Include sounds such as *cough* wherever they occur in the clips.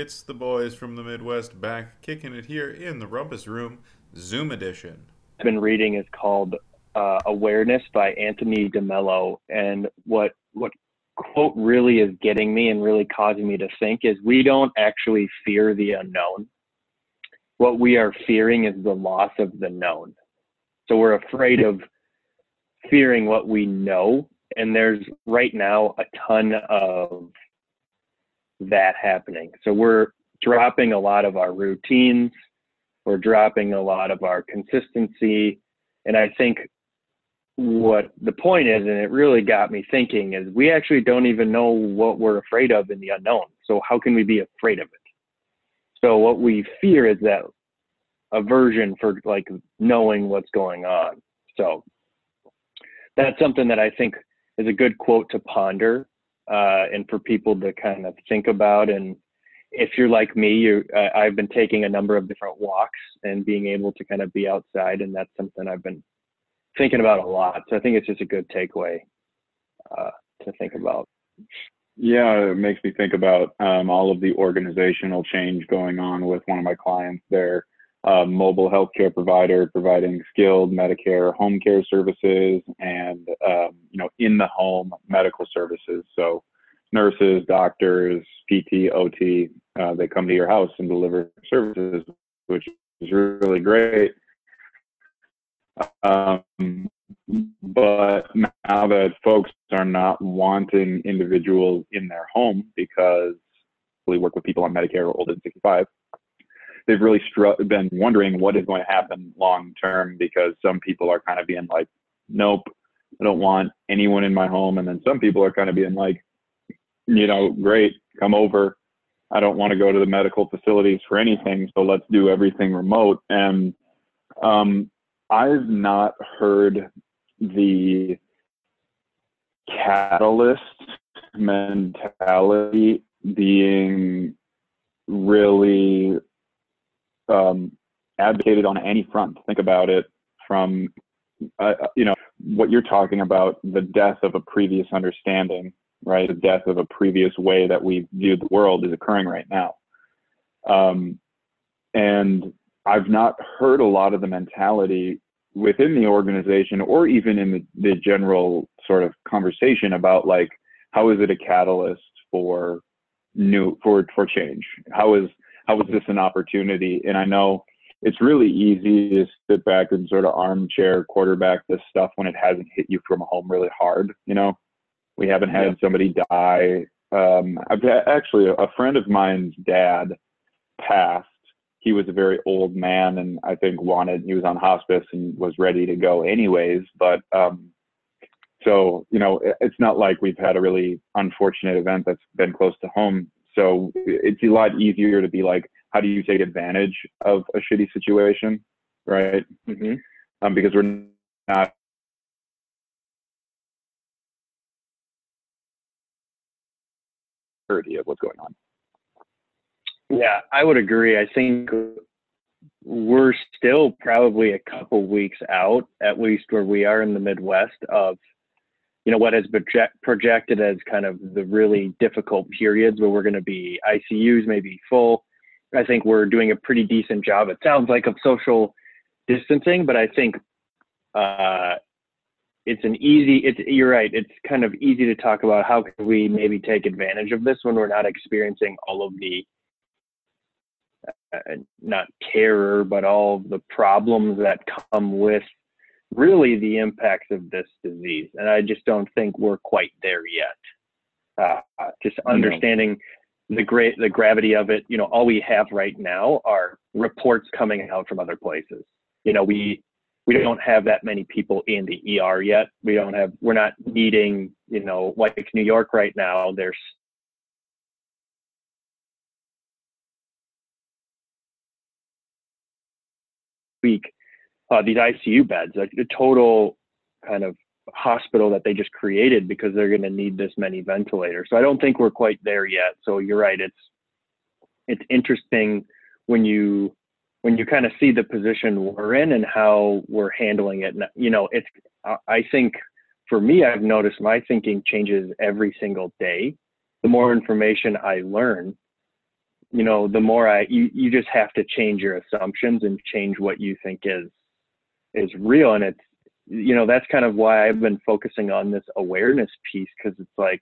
It's the boys from the Midwest back kicking it here in the Rumpus Room, Zoom edition. I've been reading is called uh, Awareness by Anthony DeMello, and what what quote really is getting me and really causing me to think is we don't actually fear the unknown. What we are fearing is the loss of the known. So we're afraid of fearing what we know, and there's right now a ton of that happening. So we're dropping a lot of our routines, we're dropping a lot of our consistency. And I think what the point is, and it really got me thinking, is we actually don't even know what we're afraid of in the unknown. So how can we be afraid of it? So what we fear is that aversion for like knowing what's going on. So that's something that I think is a good quote to ponder uh, and for people to kind of think about. And if you're like me, you uh, I've been taking a number of different walks and being able to kind of be outside, and that's something I've been thinking about a lot. So I think it's just a good takeaway uh, to think about. Yeah, it makes me think about um, all of the organizational change going on with one of my clients. They're a mobile healthcare provider providing skilled Medicare home care services and um, you know in the home medical services. So nurses, doctors, PT, OT, uh, they come to your house and deliver services, which is really great. Um, but now that folks are not wanting individuals in their home because we work with people on Medicare older than 65, they've really been wondering what is going to happen long term because some people are kind of being like, nope, I don't want anyone in my home. And then some people are kind of being like, you know, great, come over. I don't want to go to the medical facilities for anything, so let's do everything remote. And um, I've not heard the catalyst mentality being really um, advocated on any front. Think about it from, uh, you know, what you're talking about, the death of a previous understanding, right? The death of a previous way that we viewed the world is occurring right now. Um, and I've not heard a lot of the mentality within the organization or even in the, the general sort of conversation about like, how is it a catalyst for new, for, for change? How is, how is this an opportunity? And I know it's really easy to sit back and sort of armchair quarterback this stuff when it hasn't hit you from home really hard. You know, we haven't had somebody die. Um, I've actually a friend of mine's dad passed. He was a very old man, and I think wanted he was on hospice and was ready to go anyways. But um, so you know, it's not like we've had a really unfortunate event that's been close to home so it's a lot easier to be like, how do you take advantage of a shitty situation, right? Mm-hmm. Um, because we're not of what's going on. Yeah, I would agree. I think we're still probably a couple weeks out, at least where we are in the Midwest, of you know what has been projected as kind of the really difficult periods where we're going to be ICUs maybe full. I think we're doing a pretty decent job. It sounds like of social distancing, but I think uh, it's an easy. It's you're right. It's kind of easy to talk about how can we maybe take advantage of this when we're not experiencing all of the uh, not terror, but all of the problems that come with really the impacts of this disease. And I just don't think we're quite there yet. Uh, just understanding the great the gravity of it. You know, all we have right now are reports coming out from other places. You know, we we don't have that many people in the ER yet. We don't have we're not needing you know like New York right now. There's week uh, these ICU beds, like the total kind of hospital that they just created because they're going to need this many ventilators. So I don't think we're quite there yet. So you're right. It's it's interesting when you when you kind of see the position we're in and how we're handling it. And, You know, it's I think for me, I've noticed my thinking changes every single day. The more information I learn, you know, the more I, you, you just have to change your assumptions and change what you think is, is real. And it's, you know, that's kind of why I've been focusing on this awareness piece because it's like,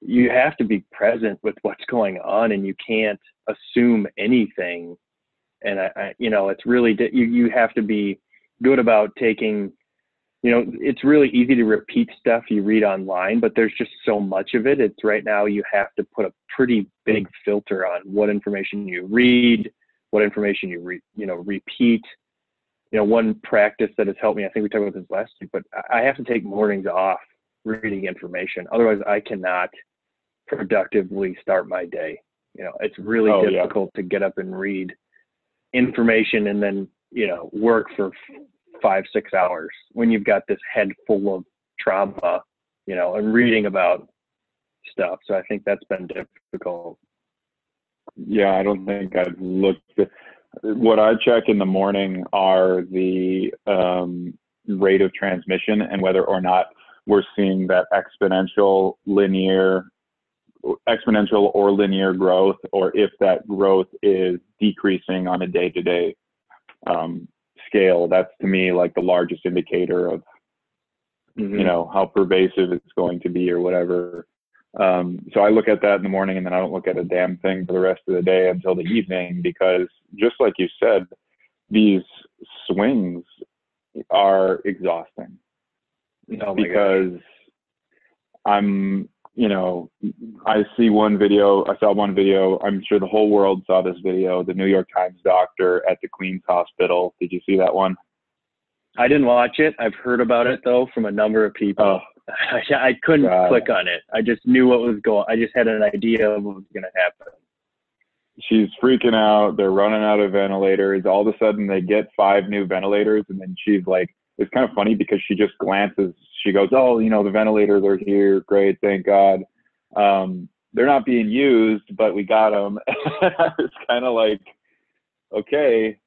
you have to be present with what's going on and you can't assume anything. And I, I you know, it's really, you, you have to be good about taking you know, it's really easy to repeat stuff you read online, but there's just so much of it. It's right now you have to put a pretty big filter on what information you read, what information you re, you know repeat. You know, one practice that has helped me. I think we talked about this last week, but I have to take mornings off reading information. Otherwise, I cannot productively start my day. You know, it's really oh, difficult yeah. to get up and read information and then you know work for five six hours when you've got this head full of trauma you know and reading about stuff so i think that's been difficult yeah i don't think i've looked at, what i check in the morning are the um, rate of transmission and whether or not we're seeing that exponential linear exponential or linear growth or if that growth is decreasing on a day-to-day um, scale, that's to me like the largest indicator of mm-hmm. you know how pervasive it's going to be or whatever. Um, so I look at that in the morning and then I don't look at a damn thing for the rest of the day until the evening because just like you said, these swings are exhausting. Oh because gosh. I'm you know, I see one video, I saw one video, I'm sure the whole world saw this video, the New York Times doctor at the Queen's Hospital. Did you see that one? I didn't watch it. I've heard about it though from a number of people. Oh, I, *laughs* I couldn't God. click on it. I just knew what was going. I just had an idea of what was going to happen. She's freaking out. They're running out of ventilators. All of a sudden, they get five new ventilators, and then she's like, "It's kind of funny because she just glances she goes, "Oh, you know, the ventilators are here. Great, thank God." Um, they're not being used, but we got them. *laughs* it's kind of like, okay,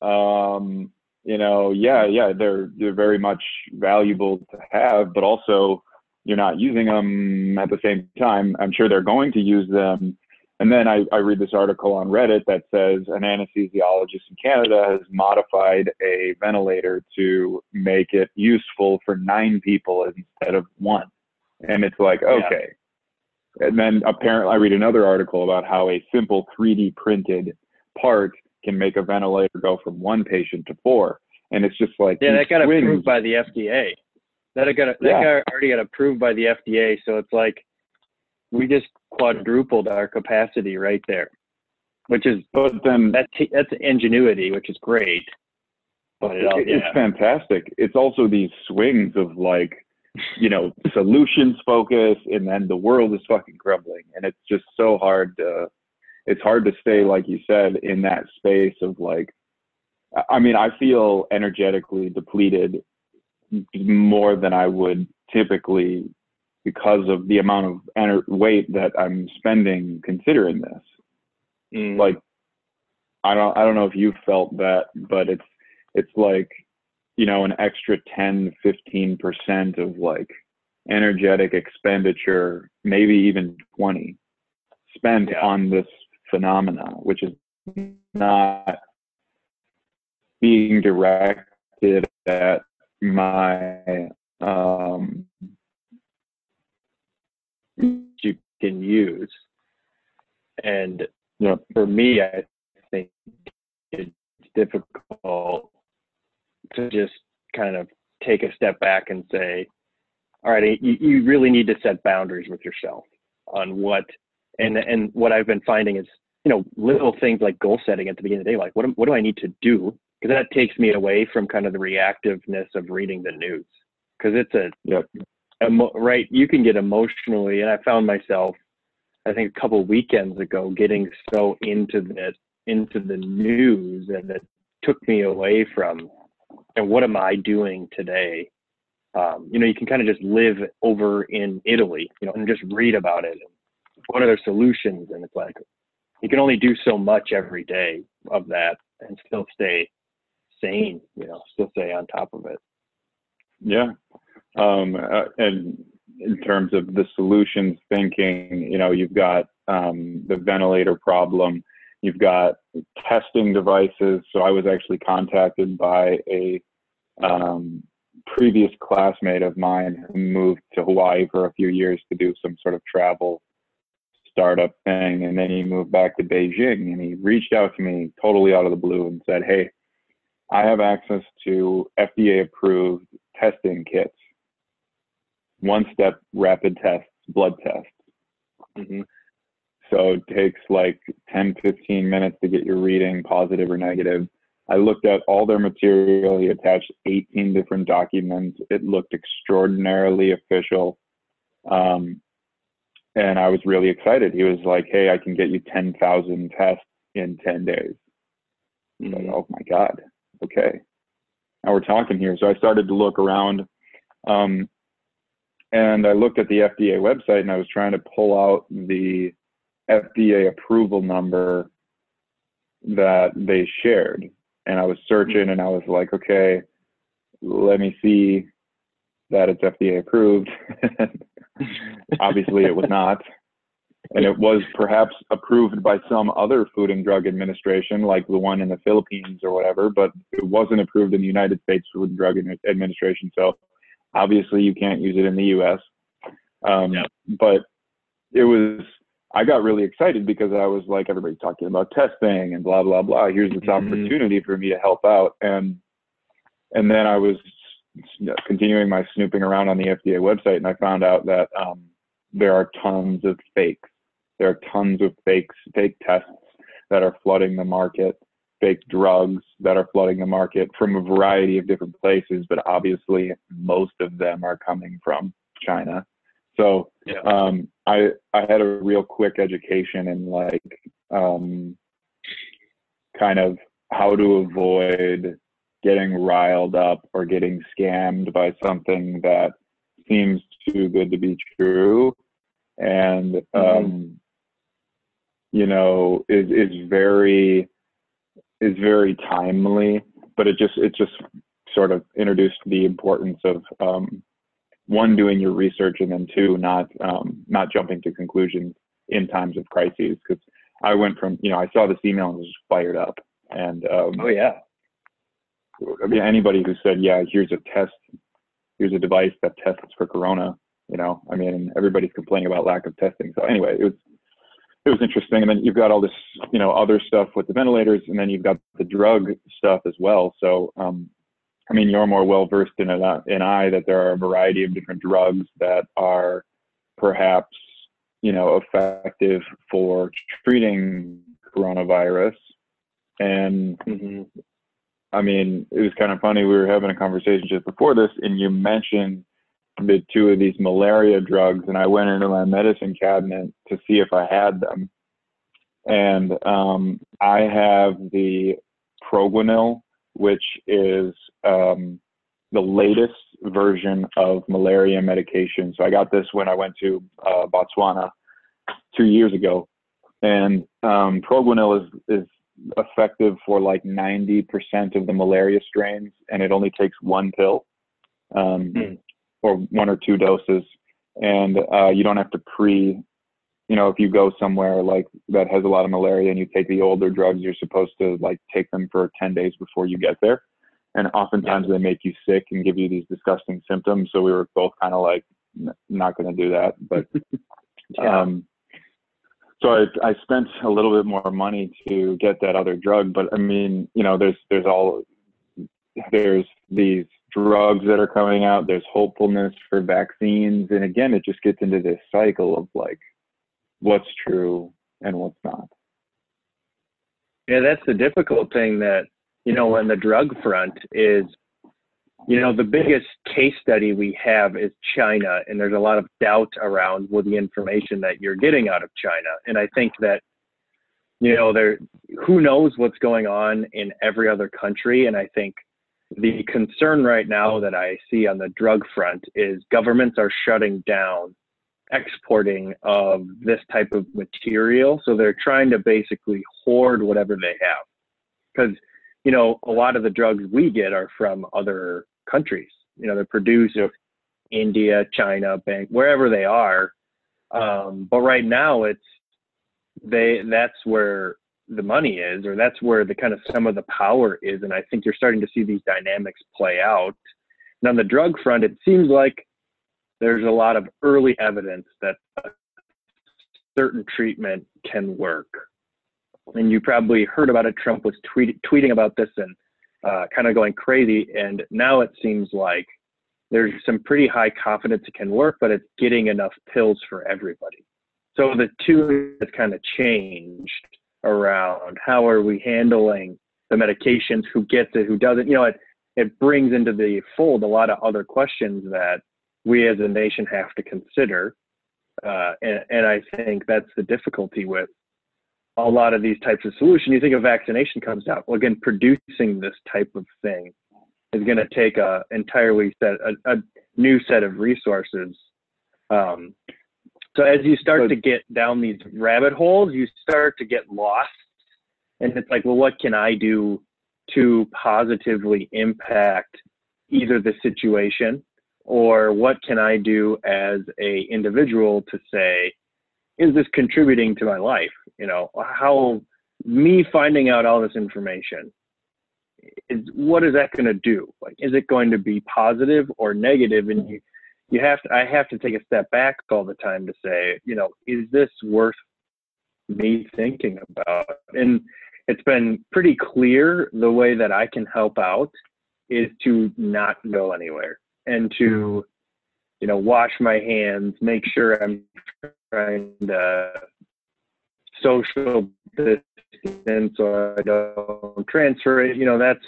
um, you know, yeah, yeah, they're they're very much valuable to have, but also you're not using them at the same time. I'm sure they're going to use them and then I, I, read this article on Reddit that says an anesthesiologist in Canada has modified a ventilator to make it useful for nine people instead of one. And it's like, okay. Yeah. And then apparently, I read another article about how a simple 3D printed part can make a ventilator go from one patient to four. And it's just like, yeah, that got swings. approved by the FDA. That got, that yeah. got already got approved by the FDA. So it's like, we just quadrupled our capacity right there, which is but then that's that's ingenuity, which is great. But it, it's yeah. fantastic. It's also these swings of like, you know, solutions focus, and then the world is fucking crumbling, and it's just so hard to. It's hard to stay, like you said, in that space of like. I mean, I feel energetically depleted more than I would typically because of the amount of ener- weight that I'm spending considering this. Mm. Like, I don't, I don't know if you felt that, but it's, it's like, you know, an extra 10, 15% of like energetic expenditure, maybe even 20 spent yeah. on this phenomena, which is not being directed at my um, you can use. And you know, for me, I think it's difficult to just kind of take a step back and say, all right, you, you really need to set boundaries with yourself on what, and, and what I've been finding is, you know, little things like goal setting at the beginning of the day, like what, what do I need to do? Because that takes me away from kind of the reactiveness of reading the news. Because it's a, yep emo- right you can get emotionally and i found myself i think a couple weekends ago getting so into the into the news and it took me away from and what am i doing today um, you know you can kind of just live over in italy you know and just read about it and what are their solutions and it's like you can only do so much every day of that and still stay sane you know still stay on top of it yeah um, uh, and in terms of the solutions thinking, you know, you've got um, the ventilator problem, you've got testing devices. So I was actually contacted by a um, previous classmate of mine who moved to Hawaii for a few years to do some sort of travel startup thing. And then he moved back to Beijing and he reached out to me totally out of the blue and said, Hey, I have access to FDA approved testing kits, one step rapid tests, blood tests. Mm-hmm. So it takes like 10, 15 minutes to get your reading, positive or negative. I looked at all their material. He attached 18 different documents. It looked extraordinarily official. Um, and I was really excited. He was like, Hey, I can get you 10,000 tests in 10 days. Mm-hmm. Like, oh my God. Okay. Now we're talking here. So I started to look around. Um, and I looked at the FDA website and I was trying to pull out the FDA approval number that they shared. And I was searching and I was like, okay, let me see that it's FDA approved. *laughs* Obviously, it was not. And it was perhaps approved by some other Food and Drug Administration, like the one in the Philippines or whatever, but it wasn't approved in the United States Food and Drug Administration. So obviously, you can't use it in the US. Um. But it was I got really excited because I was like, everybody's talking about testing and blah blah blah. Here's this mm-hmm. opportunity for me to help out, and and then I was continuing my snooping around on the FDA website, and I found out that um, there are tons of fakes. There are tons of fakes, fake tests that are flooding the market, fake drugs that are flooding the market from a variety of different places, but obviously most of them are coming from China. So yeah. um, I I had a real quick education in like um, kind of how to avoid getting riled up or getting scammed by something that seems too good to be true and mm-hmm. um, you know is is very is very timely but it just it just sort of introduced the importance of um, one doing your research and then two not um, not jumping to conclusions in times of crises. Because I went from you know I saw this email and was just fired up. And um, oh yeah. I mean anybody who said yeah here's a test here's a device that tests for corona you know I mean everybody's complaining about lack of testing so anyway it was it was interesting and then you've got all this you know other stuff with the ventilators and then you've got the drug stuff as well so um, I mean, you're more well versed in it than I that there are a variety of different drugs that are perhaps, you know, effective for treating coronavirus. And mm-hmm. I mean, it was kind of funny. We were having a conversation just before this, and you mentioned the two of these malaria drugs, and I went into my medicine cabinet to see if I had them. And um, I have the Proguanil which is um, the latest version of malaria medication. So I got this when I went to uh, Botswana two years ago, and um, Proguanil is is effective for like 90% of the malaria strains, and it only takes one pill, um, mm. Or one or two doses, and uh, you don't have to pre you know, if you go somewhere like that has a lot of malaria and you take the older drugs, you're supposed to like take them for 10 days before you get there. And oftentimes they make you sick and give you these disgusting symptoms. So we were both kind of like, not going to do that. But, *laughs* yeah. um, so I, I spent a little bit more money to get that other drug. But I mean, you know, there's, there's all, there's these drugs that are coming out. There's hopefulness for vaccines. And again, it just gets into this cycle of like, what's true and what's not. Yeah, that's the difficult thing that, you know, on the drug front is, you know, the biggest case study we have is China, and there's a lot of doubt around with the information that you're getting out of China. And I think that, you know, there, who knows what's going on in every other country. And I think the concern right now that I see on the drug front is governments are shutting down exporting of this type of material. So they're trying to basically hoard whatever they have. Because, you know, a lot of the drugs we get are from other countries. You know, they're produced in India, China, Bank, wherever they are. Um, but right now, it's they that's where the money is, or that's where the kind of some of the power is, and I think you're starting to see these dynamics play out. And on the drug front, it seems like there's a lot of early evidence that certain treatment can work. And you probably heard about it. Trump was tweet, tweeting about this and uh, kind of going crazy. And now it seems like there's some pretty high confidence it can work, but it's getting enough pills for everybody. So the two has kind of changed around how are we handling the medications, who gets it, who doesn't. You know, it it brings into the fold a lot of other questions that we as a nation have to consider. Uh, and, and I think that's the difficulty with a lot of these types of solutions. You think a vaccination comes out. Well, again, producing this type of thing is going to take a entirely set a, a new set of resources. Um, so as you start to get down these rabbit holes, you start to get lost, and it's like, well, what can I do to positively impact either the situation or what can I do as a individual to say, is this contributing to my life? You know, how me finding out all this information is what is that going to do? Like, is it going to be positive or negative? And you, you have to, I have to take a step back all the time to say, you know, is this worth me thinking about? And it's been pretty clear the way that I can help out is to not go anywhere and to, you know, wash my hands, make sure I'm trying to social distance so I don't transfer it. You know, that's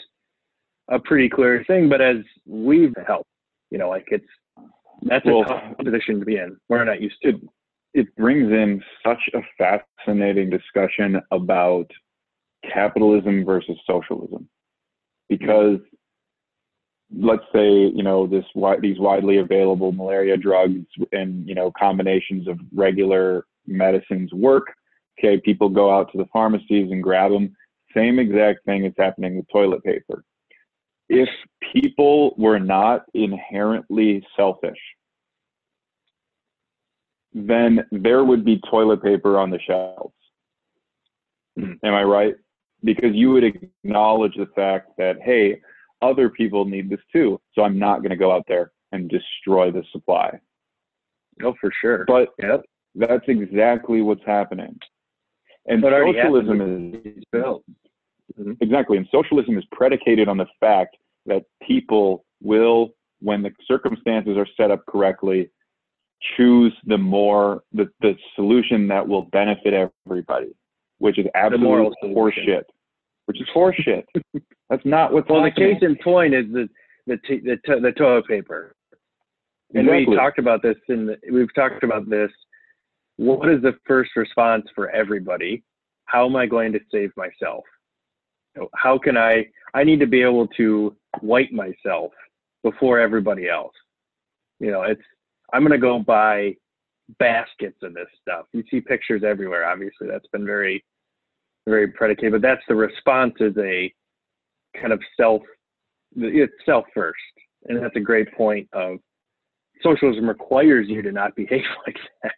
a pretty clear thing. But as we've helped, you know, like it's that's well, a tough position to be in. We're not used to. It, it brings in such a fascinating discussion about capitalism versus socialism, because let's say you know this these widely available malaria drugs and you know combinations of regular medicines work okay people go out to the pharmacies and grab them same exact thing is happening with toilet paper if people were not inherently selfish then there would be toilet paper on the shelves mm. am i right because you would acknowledge the fact that hey other people need this too. So I'm not going to go out there and destroy the supply. Oh, for sure. But yep. that's exactly what's happening. And but socialism is built. Mm-hmm. Exactly. And socialism is predicated on the fact that people will, when the circumstances are set up correctly, choose the more the, the solution that will benefit everybody, which is absolute horseshit which is horseshit. *laughs* That's not what's well. Happening. The case in point is the the t- the, t- the toilet paper, and exactly. we talked about this. In the, we've talked about this. What is the first response for everybody? How am I going to save myself? How can I? I need to be able to wipe myself before everybody else. You know, it's. I'm going to go buy baskets of this stuff. You see pictures everywhere. Obviously, that's been very very predicated, but that's the response is a kind of self, it's self first. And that's a great point of socialism requires you to not behave *laughs* like that.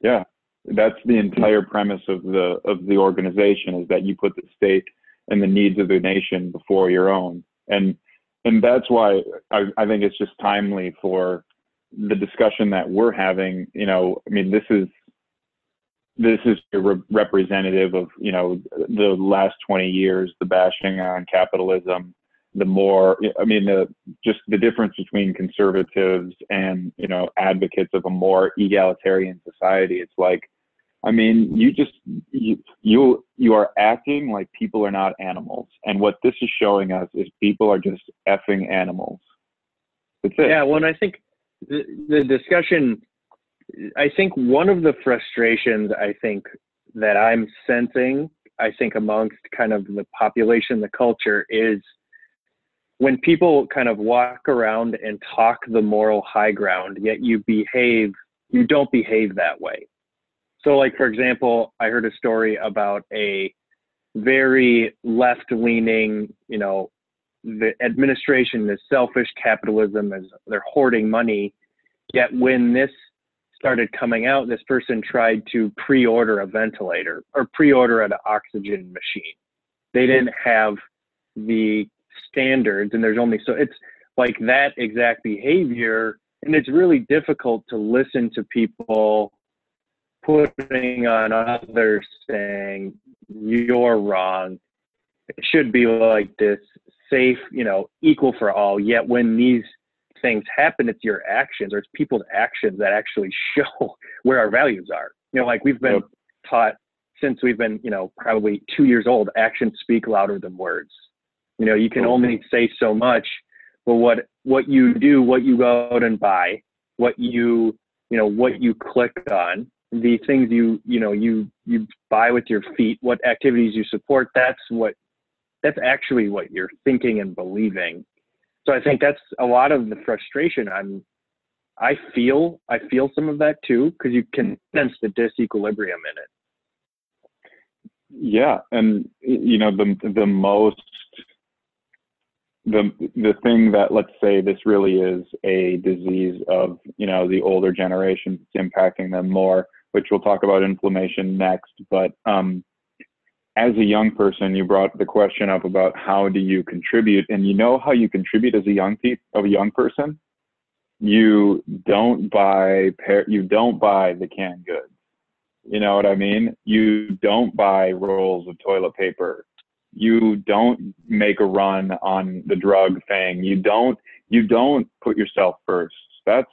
Yeah. That's the entire premise of the, of the organization is that you put the state and the needs of the nation before your own. And, and that's why I, I think it's just timely for the discussion that we're having. You know, I mean, this is this is re- representative of you know the last 20 years the bashing on capitalism the more i mean the just the difference between conservatives and you know advocates of a more egalitarian society it's like i mean you just you you you are acting like people are not animals. And what this is showing us is people are just effing animals. That's it. Yeah well and i think the, the discussion I think one of the frustrations I think that I'm sensing, I think amongst kind of the population, the culture is when people kind of walk around and talk the moral high ground, yet you behave, you don't behave that way. So, like, for example, I heard a story about a very left leaning, you know, the administration is selfish, capitalism is they're hoarding money. Yet when this started coming out, this person tried to pre-order a ventilator or pre-order an oxygen machine. They didn't have the standards, and there's only so it's like that exact behavior, and it's really difficult to listen to people putting on others saying you're wrong. It should be like this safe, you know, equal for all. Yet when these things happen, it's your actions or it's people's actions that actually *laughs* show where our values are. You know, like we've been yep. taught since we've been, you know, probably two years old, actions speak louder than words. You know, you can only say so much, but what what you do, what you go out and buy, what you you know, what you click on, the things you you know you you buy with your feet, what activities you support, that's what that's actually what you're thinking and believing. So I think that's a lot of the frustration I'm I feel I feel some of that too because you can sense the disequilibrium in it. Yeah, and you know the the most the the thing that let's say this really is a disease of you know the older generation it's impacting them more which we'll talk about inflammation next but um as a young person, you brought the question up about how do you contribute, and you know how you contribute as a young pe- of a young person. You don't buy par- you don't buy the canned goods. You know what I mean? You don't buy rolls of toilet paper. You don't make a run on the drug thing. You don't you don't put yourself first. That's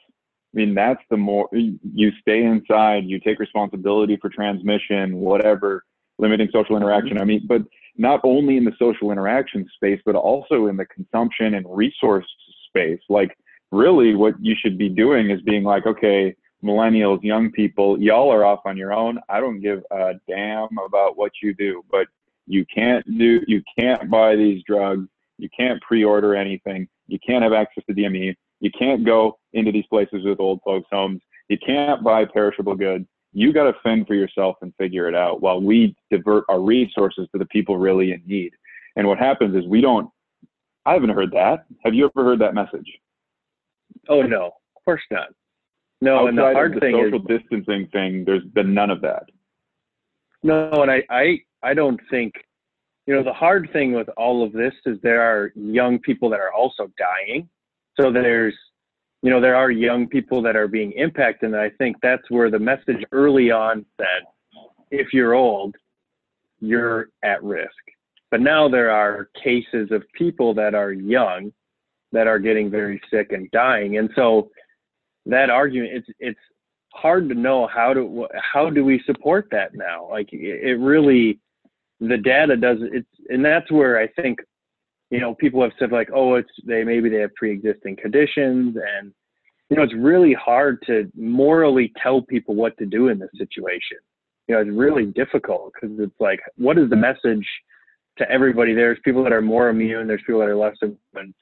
I mean that's the more you stay inside. You take responsibility for transmission, whatever limiting social mm-hmm. interaction. I mean, but not only in the social interaction space, but also in the consumption and resource space. Like, really, what you should be doing is being like, okay, millennials, young people, y'all are off on your own. I don't give a damn about what you do, but you can't do, you can't buy these drugs. You can't pre-order anything. You can't have access to DME. You can't go into these places with old folks' homes. You can't buy perishable goods you got to fend for yourself and figure it out while we divert our resources to the people really in need. And what happens is we don't, I haven't heard that. Have you ever heard that message? Oh, no, of course not. No, Outside and the hard the thing social is, distancing thing, there's been none of that. No, and I, I, I don't think, you know, the hard thing with all of this is there are young people that are also dying. So there's you know, there are young people that are being impacted. And I think that's where the message early on said, if you're old, you're at risk. But now there are cases of people that are young that are getting very sick and dying. And so that argument, it's, it's hard to know how to, how do we support that now? Like it really, the data does it's, and that's where I think you know, people have said like, oh, it's they maybe they have pre-existing conditions, and you know, it's really hard to morally tell people what to do in this situation. You know, it's really difficult because it's like, what is the message to everybody? There's people that are more immune. There's people that are less immune.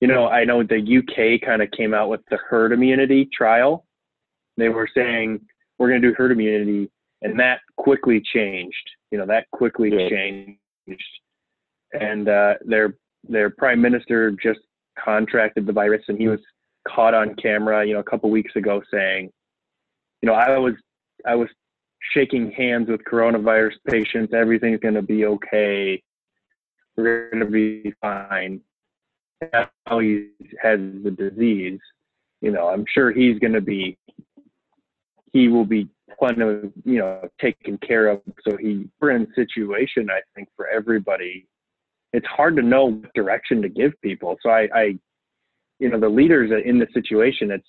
You know, I know the UK kind of came out with the herd immunity trial. They were saying we're going to do herd immunity, and that quickly changed. You know, that quickly yeah. changed and uh, their their prime minister just contracted the virus, and he was caught on camera, you know, a couple weeks ago saying, you know, I was I was shaking hands with coronavirus patients. Everything's going to be okay. We're going to be fine. Now he has the disease. You know, I'm sure he's going to be. He will be plenty of you know taken care of. So he we're in situation I think for everybody it's hard to know what direction to give people. So I, I you know, the leaders in the situation, it's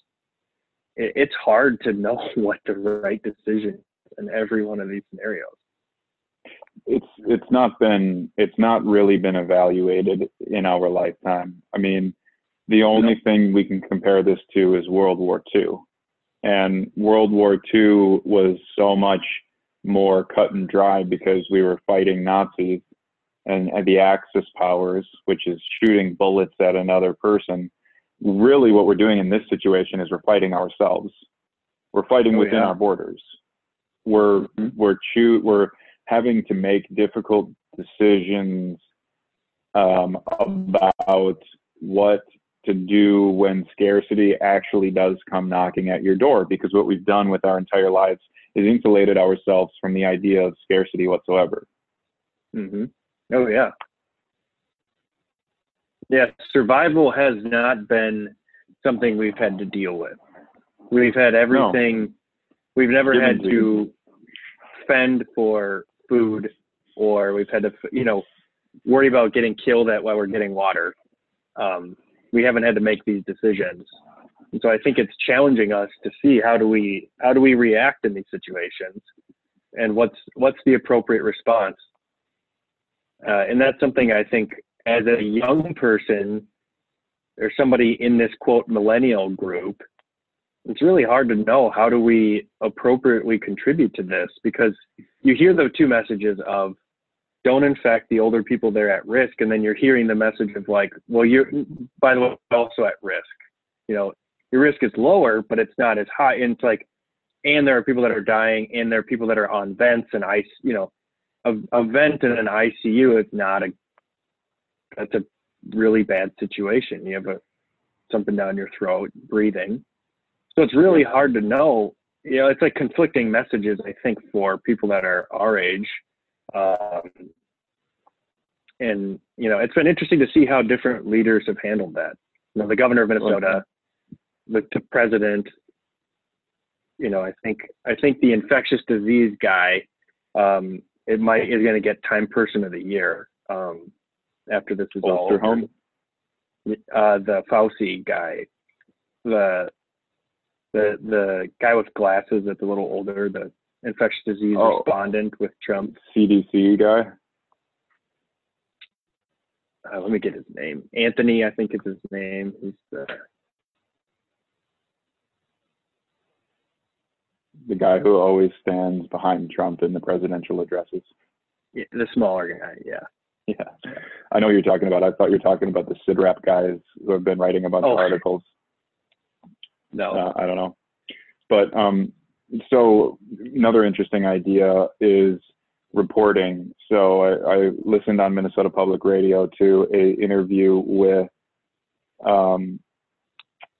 it, it's hard to know *laughs* what the right decision in every one of these scenarios. It's it's not been it's not really been evaluated in our lifetime. I mean, the only thing we can compare this to is World War II, and World War II was so much more cut and dry because we were fighting Nazis and, and the Axis powers, which is shooting bullets at another person. Really, what we're doing in this situation is we're fighting ourselves. We're fighting oh, within yeah. our borders. We're mm-hmm. we're choo- we're having to make difficult decisions um, about what to do when scarcity actually does come knocking at your door. Because what we've done with our entire lives is insulated ourselves from the idea of scarcity whatsoever. hmm Oh yeah. Yeah, survival has not been something we've had to deal with. We've had everything. We've never had to to fend for food, or we've had to, you know, worry about getting killed at while we're getting water. Um, we haven't had to make these decisions, and so I think it's challenging us to see how do we how do we react in these situations, and what's what's the appropriate response. Uh, and that's something I think as a young person or somebody in this quote millennial group, it's really hard to know how do we appropriately contribute to this because you hear the two messages of don't infect the older people they're at risk. And then you're hearing the message of like well you're by the way also at risk. You know your risk is lower but it's not as high. And it's like and there are people that are dying and there are people that are on vents and ice you know a, a vent in an icu is not a that's a really bad situation. You have a something down your throat breathing. So it's really hard to know. You know it's like conflicting messages i think for people that are our age. Um, and you know it's been interesting to see how different leaders have handled that. You know the governor of minnesota the, the president you know i think i think the infectious disease guy um, it might is going to get time person of the year um, after this is all over. Uh, the Fauci guy, the the the guy with glasses that's a little older, the infectious disease Oh. respondent with Trump. CDC guy. Uh, let me get his name. Anthony, I think is his name. He's the the guy who always stands behind Trump in the presidential addresses. yeah, the smaller guy. Yeah. Yeah, I know what you're talking about. I thought you were talking about the CIDRAP guys who have been writing a bunch Oh. of articles. No. Uh, I don't know, but um, so another interesting idea is reporting. So I, I listened on Minnesota Public Radio to a interview with um,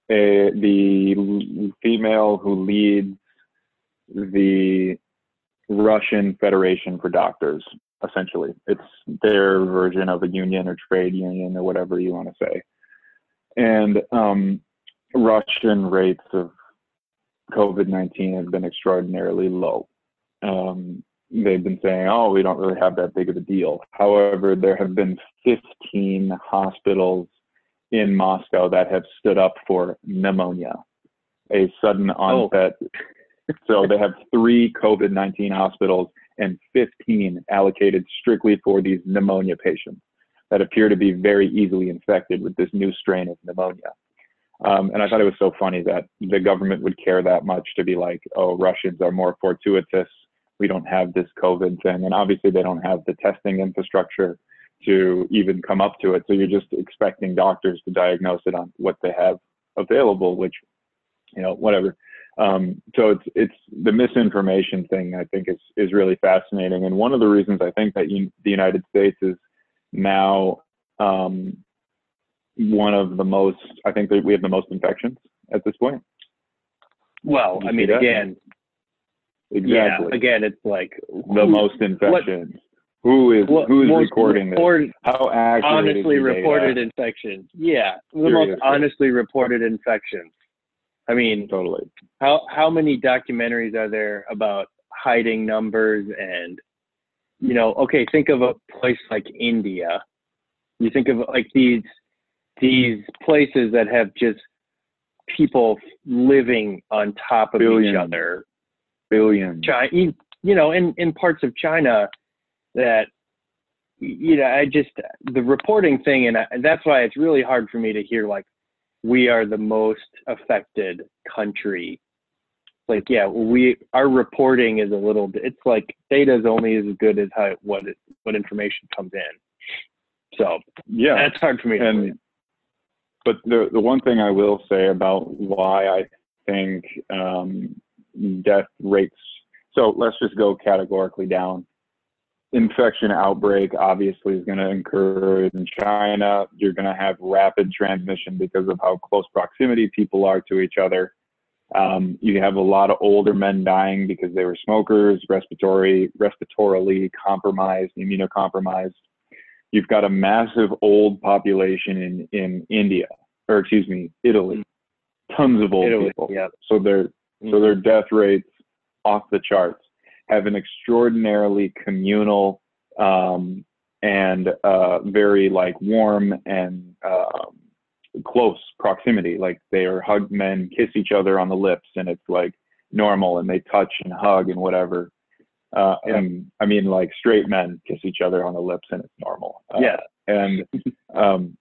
a, the female who leads the Russian Federation for Doctors. Essentially, it's their version of a union or trade union or whatever you want to say. And um, Russian rates of COVID 19 have been extraordinarily low. Um, they've been saying, oh, we don't really have that big of a deal. However, there have been 15 hospitals in Moscow that have stood up for pneumonia, a sudden Oh. So they have three COVID 19 hospitals and 15 allocated strictly for these pneumonia patients that appear to be very easily infected with this new strain of pneumonia. Um, and I thought it was so funny that the government would care that much to be like, oh, Russians are more fortuitous. We don't have this COVID thing. And obviously, they don't have the testing infrastructure to even come up to it. So you're just expecting doctors to diagnose it on what they have available, which, you know, whatever. Um, so it's it's the misinformation thing. I think is is really fascinating, and one of the reasons I think that you, the United States is now um, one of the most. I think that we have the most infections at this point. Well, I mean, that? again, Exactly. yeah, again, it's like the most infections. Who is what- who is recording this? How accurate is honestly the data? reported infections. Yeah, the most honestly reported infections. I mean, Totally. how how many documentaries are there about hiding numbers and you know okay think of a place like india you think of like these these places that have just people living on top of each other Billions. china you know in in parts of china that you know i just the reporting thing and I, that's why it's really hard for me to hear like we are the most affected country like yeah we our reporting is a little bit it's like data is only as good as how what it, what information comes in so Yeah. that's hard for me to and but the the one thing I will say about why I think um, death rates. So let's just go categorically down. Infection outbreak obviously is going to occur in China. You're going to have rapid transmission because of how close proximity people are to each other. Um, you have a lot of older men dying because they were smokers, respiratory, respiratorily compromised, immunocompromised. You've got a massive old population in, in India, or excuse me, Italy. Tons of old Italy, people. yeah. So their so their death rates off the charts have an extraordinarily communal um, and uh, very like warm and um, close proximity. Like they are hug men kiss each other on the lips, and it's like normal, and they touch and hug and whatever. Uh, and I mean, like straight men kiss each other on the lips, and it's normal. Uh, yeah. and *laughs* um,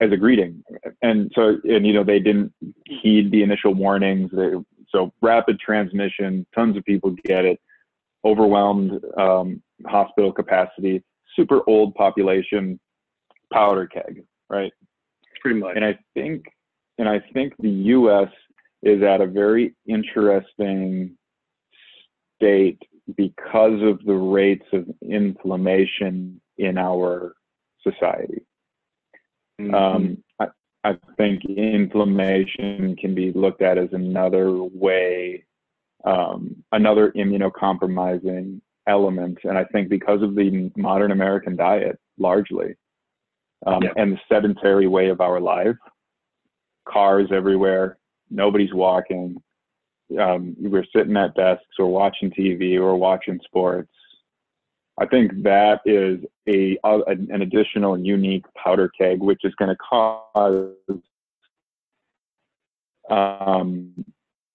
as a greeting. And so, and you know, they didn't heed the initial warnings. They, so rapid transmission, tons of people get it, overwhelmed um, hospital capacity, super old population, powder keg, right? Pretty much. And I think, and I think the U.S. is at a very interesting state because of the rates of inflammation in our society. Mhm. Um, I, I think inflammation can be looked at as another way, um, another immunocompromising element. And I think because of the modern American diet, largely, um, Yeah. and the sedentary way of our life, cars everywhere, nobody's walking. Um, we're sitting at desks or watching TV or watching sports. I think that is a, a an additional unique powder keg, which is going to cause um,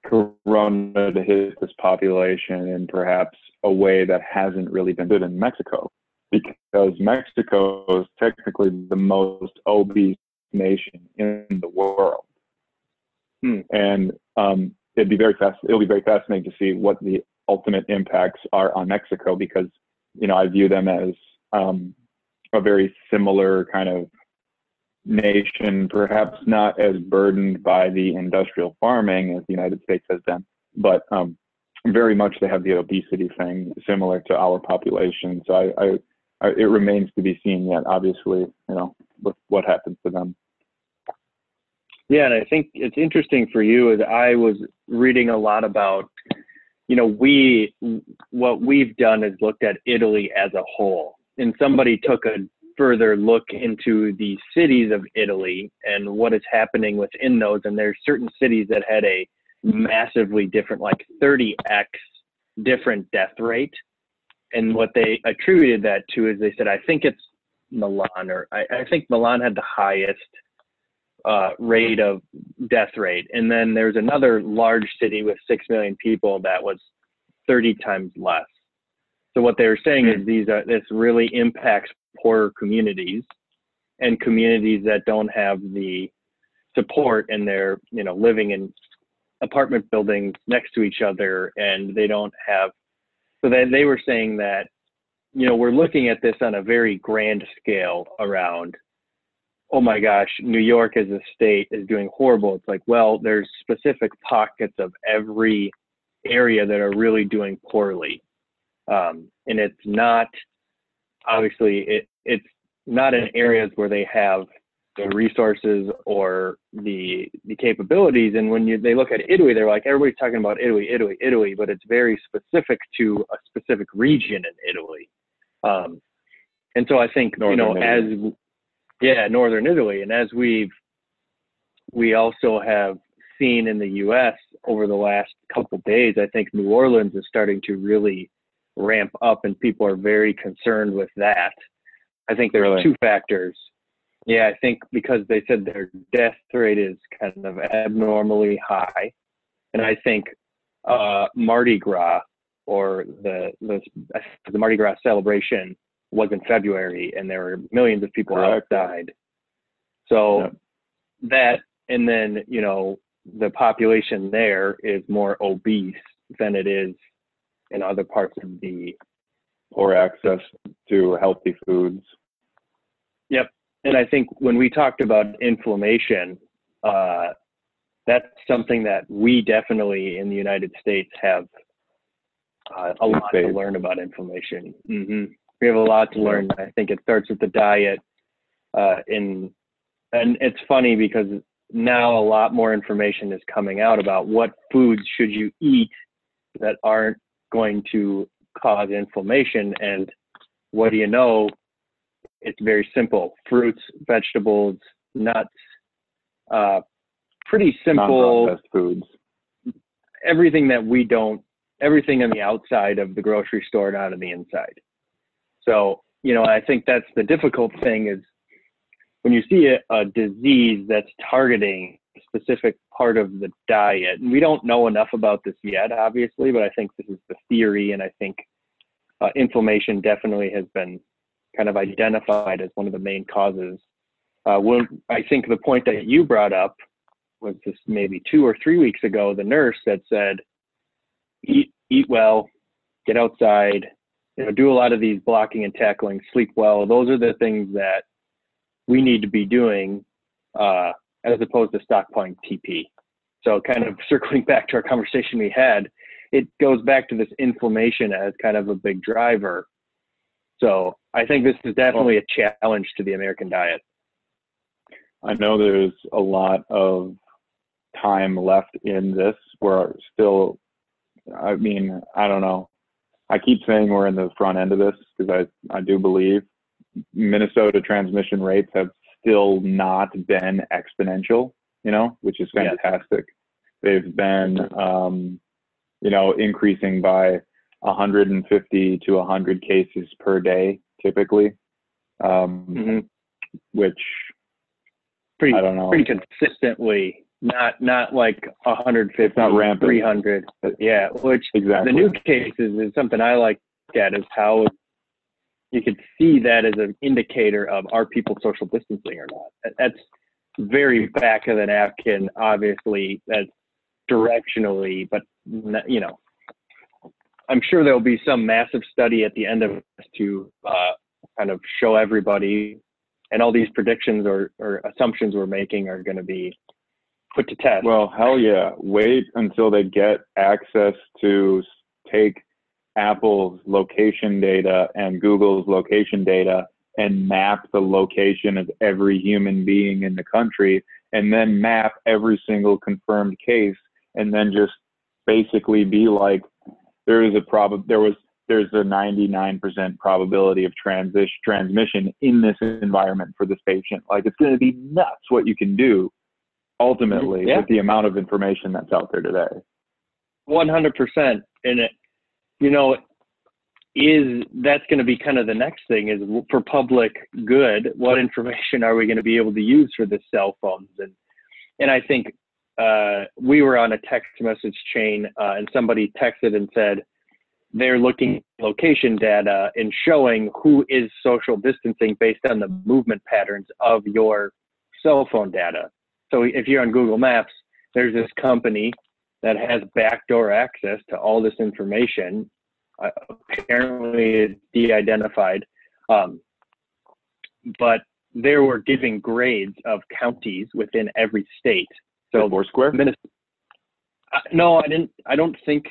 corona to hit this population in perhaps a way that hasn't really been done in Mexico, because Mexico is technically the most obese nation in the world, Hmm. and um, it'd be very fast. It'll be very fascinating to see what the ultimate impacts are on Mexico because you know, I view them as um, a very similar kind of nation, perhaps not as burdened by the industrial farming as the United States has been, but um, very much they have the obesity thing similar to our population. So I, I, I, it remains to be seen yet, obviously, you know, with what happens to them. Yeah, and I think it's interesting for you as I was reading a lot about, you know, we what we've done is looked at Italy as a whole, and somebody took a further look into the cities of Italy and what is happening within those, and there's certain cities that had a massively different, like 30x different death rate, and what they attributed that to is they said I think it's Milan or I, I think Milan had the highest uh, rate of death rate. And then there's another large city with 6 million people that was 30 times less. So what they were saying is these are, this really impacts poorer communities and communities that don't have the support and they're, you know, living in apartment buildings next to each other and they don't have, so they, they were saying that, you know, we're looking at this on a very grand scale around oh my gosh, New York as a state is doing horrible. It's like, well, there's specific pockets of every area that are really doing poorly. Um, and it's not, obviously, it, it's not in areas where they have the resources or the the capabilities. And when you they look at Italy, they're like, everybody's talking about Italy, Italy, Italy, but it's very specific to a specific region in Italy. Um, and so I think, Northern you know, Italy. as yeah, northern Italy. And as we've we also have seen in the US over the last couple days, I think New Orleans is starting to really ramp up and people are very concerned with that. I think there's Really? two factors. Yeah, I think because they said their death rate is kind of abnormally high. And I think uh, Mardi Gras or the, the the Mardi Gras celebration was in February and there were millions of people Correct. outside. So Yeah. that and then, you know, the population there is more obese than it is in other parts of the Or access to healthy foods. Yep. And I think when we talked about inflammation, uh, that's something that we definitely in the United States have uh, a lot to learn about inflammation. hmm we have a lot to learn. I think it starts with the diet. Uh, in and it's funny because now a lot more information is coming out about what foods should you eat that aren't going to cause inflammation. And what do you know? It's very simple: fruits, vegetables, nuts. Uh, pretty simple foods. everything that we don't everything on the outside of the grocery store not on the inside so you know i think that's the difficult thing is when you see a, a disease that's targeting a specific part of the diet and we don't know enough about this yet obviously but i think this is the theory and i think uh, inflammation definitely has been kind of identified as one of the main causes uh, i think the point that you brought up was this maybe two or three weeks ago, the nurse that said, eat, eat well, get outside, you know, do a lot of these blocking and tackling, sleep well. Those are the things that we need to be doing uh, as opposed to stockpiling TP. So kind of *laughs* circling back to our conversation we had, it goes back to this inflammation as kind of a big driver. So I think this is definitely a challenge to the American diet. I know there's a lot of time left in this. We're still, I mean, I don't know. I keep saying we're in the front end of this because I, I do believe Minnesota transmission rates have still not been exponential, you know, which is Yeah. fantastic. They've been, um, you know, increasing by 150 to 100 cases per day typically, um, hmm which Pretty, I don't know. pretty consistently, not not like 150, It's not rampant. 300. Yeah, which exactly. the new cases is something I like at is how you could see that as an indicator of are people social distancing or not. That's very back of the napkin, obviously. That's directionally, but you know, I'm sure there'll be some massive study at the end of this to uh, kind of show everybody, and all these predictions or, or assumptions we're making are going to be put to test. Well, hell yeah. Wait until they get access to take Apple's location data and Google's location data and map the location of every human being in the country and then map every single confirmed case and then just basically be like there is a prob there was there's a 99% probability of transition transmission in this environment for this patient like it's going to be nuts what you can do ultimately Yeah. with the amount of information that's out there today. One hundred percent, and it, you know, is that's going to be kind of the next thing is for public good. What information are we going to be able to use for the cell phones? And and I think uh, we were on a text message chain, uh, and somebody texted and said they're looking at location data and showing who is social distancing based on the movement patterns of your cell phone data. So if you're on Google Maps, there's this company that has backdoor access to all this information. Uh, apparently, it's de-identified, um, but they were giving grades of counties within every state. So Foursquare. Minnesota. Uh, no, I didn't. I don't think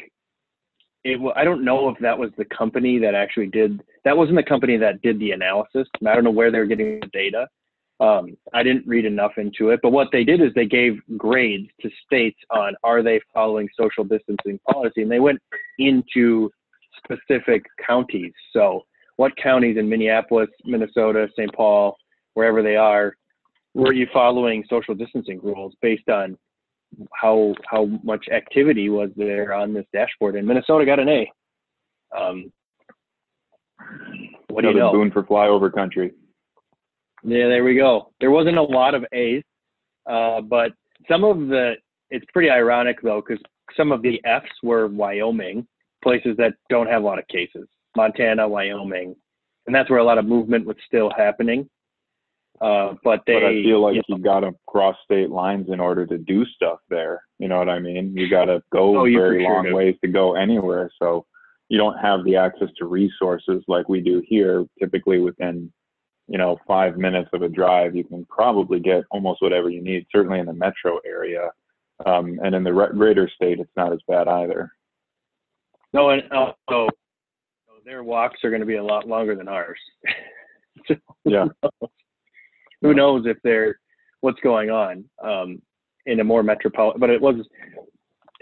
it. I don't know if that was the company that actually did. That wasn't the company that did the analysis. I don't know where they're getting the data. Um, I didn't read enough into it. But what they did is they gave grades to states on are they following social distancing policy, and they went into specific counties. So, what counties in Minneapolis, Minnesota, St. Paul, wherever they are, were you following social distancing rules based on how how much activity was there on this dashboard? And Minnesota got an A. Um, what do you know? boon for flyover country. Yeah, there we go. There wasn't a lot of A's, uh, but some of the it's pretty ironic though because some of the F's were Wyoming, places that don't have a lot of cases, Montana, Wyoming, and that's where a lot of movement was still happening. Uh, but they, but I feel like you know, you got to cross state lines in order to do stuff there. You know what I mean? You got to go Oh, very sure long do. ways to go anywhere. So you don't have the access to resources like we do here. Typically within, you know, five minutes of a drive, you can probably get almost whatever you need. Certainly in the metro area, um, and in the re- greater state, it's not as bad either. No, and also their walks are going to be a lot longer than ours. so *laughs* Yeah. Who knows if they're what's going on um, in a more metropolitan? But it was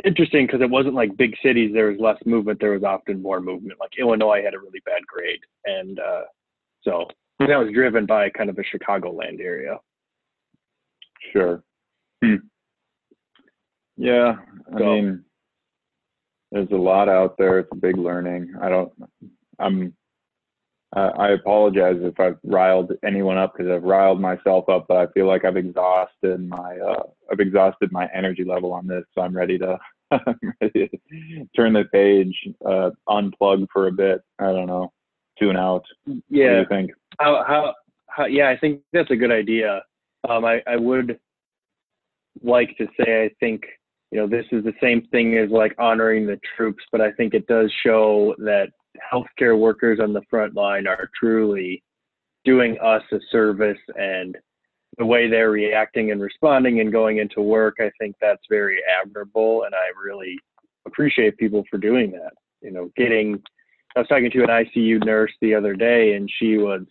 interesting because it wasn't like big cities. There was less movement. There was often more movement. Like Illinois had a really bad grade, and uh, so that was driven by kind of a Chicagoland area. Sure. Hmm. Yeah, I So- mean, there's a lot out there. It's a big learning. I don't. I'm. I I apologize if I've riled anyone up because I've riled myself up, but I feel like I've exhausted my. Uh, I've exhausted my energy level on this, so I'm ready to. *laughs* I'm ready to turn the page, uh, unplug for a bit. I don't know, tune out. Yeah. you think? How, how, how, yeah, I think that's a good idea. Um, I, I would like to say, I think, you know, this is the same thing as like honoring the troops, but I think it does show that healthcare workers on the front line are truly doing us a service and the way they're reacting and responding and going into work, I think that's very admirable. And I really appreciate people for doing that. You know, getting, I was talking to an ICU nurse the other day and she was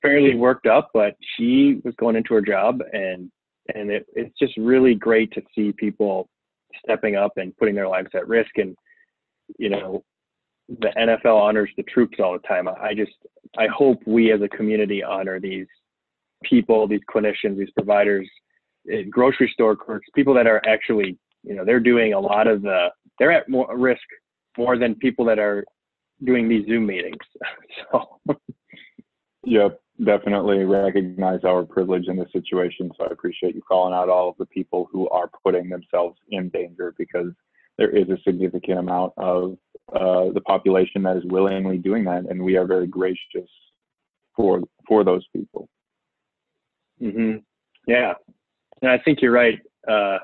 fairly worked up, but she was going into her job and and it, it's just really great to see people stepping up and putting their lives at risk. And you know, the NFL honors the troops all the time. I just I hope we as a community honor these people, these clinicians, these providers, grocery store clerks, people that are actually you know they're doing a lot of the they're at more risk more than people that are doing these Zoom meetings. *laughs* so Yep, definitely recognize our privilege in this situation. So I appreciate you calling out all of the people who are putting themselves in danger because there is a significant amount of uh, the population that is willingly doing that, and we are very gracious for for those people. Mm-hmm. Yeah, and I think you're right. Uh,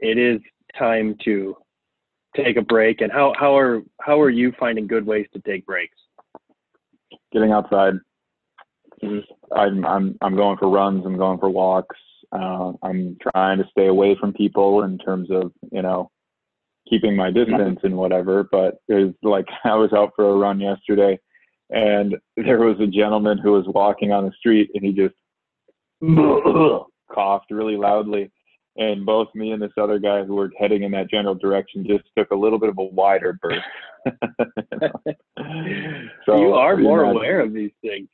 it is time to take a break. And how how are how are you finding good ways to take breaks? Getting outside, Mhm. I'm I'm I'm going for runs. I'm going for walks. Uh, I'm trying to stay away from people in terms of you know keeping my distance and whatever. But it's like *laughs* I was out for a run yesterday, and there was a gentleman who was walking on the street, and he just *clears throat* coughed really loudly. And both me and this other guy who were heading in that general direction just took a little bit of a wider berth. *laughs* so you are more imagine- aware of these things.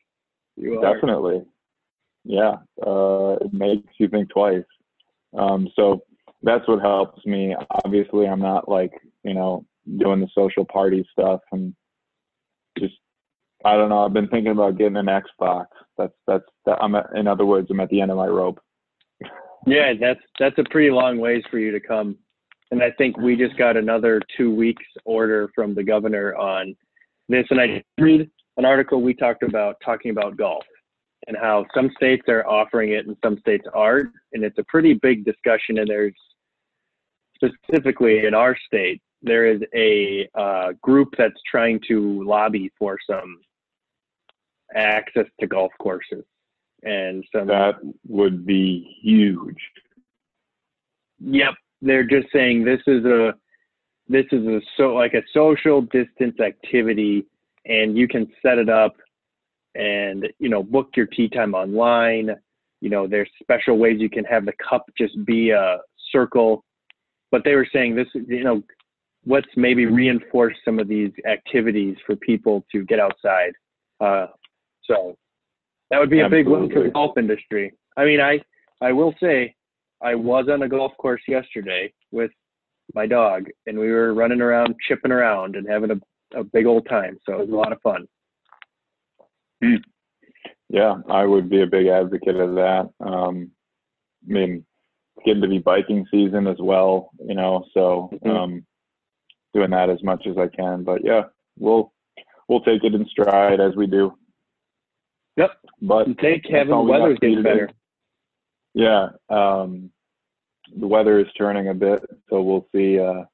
You are. Definitely. Yeah. Uh, it makes you think twice. Um, so that's what helps me. Obviously, I'm not like, you know, doing the social party stuff and just, I don't know. I've been thinking about getting an Xbox. That's, that's, that, I'm at, in other words, I'm at the end of my rope. Yeah, that's that's a pretty long ways for you to come. And I think we just got another two weeks order from the governor on this. And I read an article we talked about talking about golf and how some states are offering it and some states aren't. And it's a pretty big discussion. And there's specifically in our state, there is a uh, group that's trying to lobby for some access to golf courses and some That would be huge. Yep, they're just saying this is a this is a so like a social distance activity, and you can set it up, and you know book your tee time online. You know, there's special ways you can have the cup just be a circle, but they were saying this you know let's maybe reinforce some of these activities for people to get outside. Uh, so that would be a big win for the golf industry. I mean, I I will say I was on a golf course yesterday with my dog, and we were running around, chipping around, and having a, a big old time. So it was a lot of fun. *clears throat* Yeah, I would be a big advocate of that. Um, I mean, it's getting to be biking season as well, you know, so Mhm. um, doing that as much as I can. But yeah, we'll we'll take it in stride as we do. Yep. But And take That's having all the weather's getting better. yeah, um, the weather is turning a bit, so we'll see. Uh,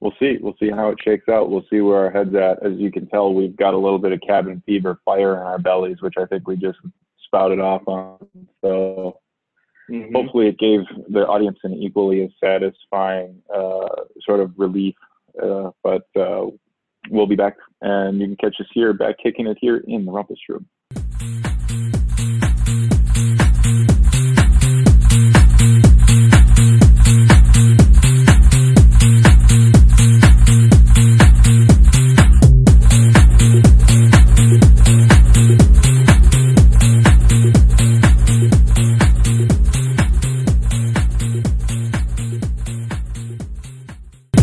we'll see. We'll see how it shakes out. We'll see where our heads at. As you can tell, we've got a little bit of cabin fever fire in our bellies, which I think we just spouted off on. So Mhm. hopefully it gave the audience an equally as satisfying uh, sort of relief. Uh, but uh, we'll be back, and you can catch us here, back kicking it here in the Rumpus Room.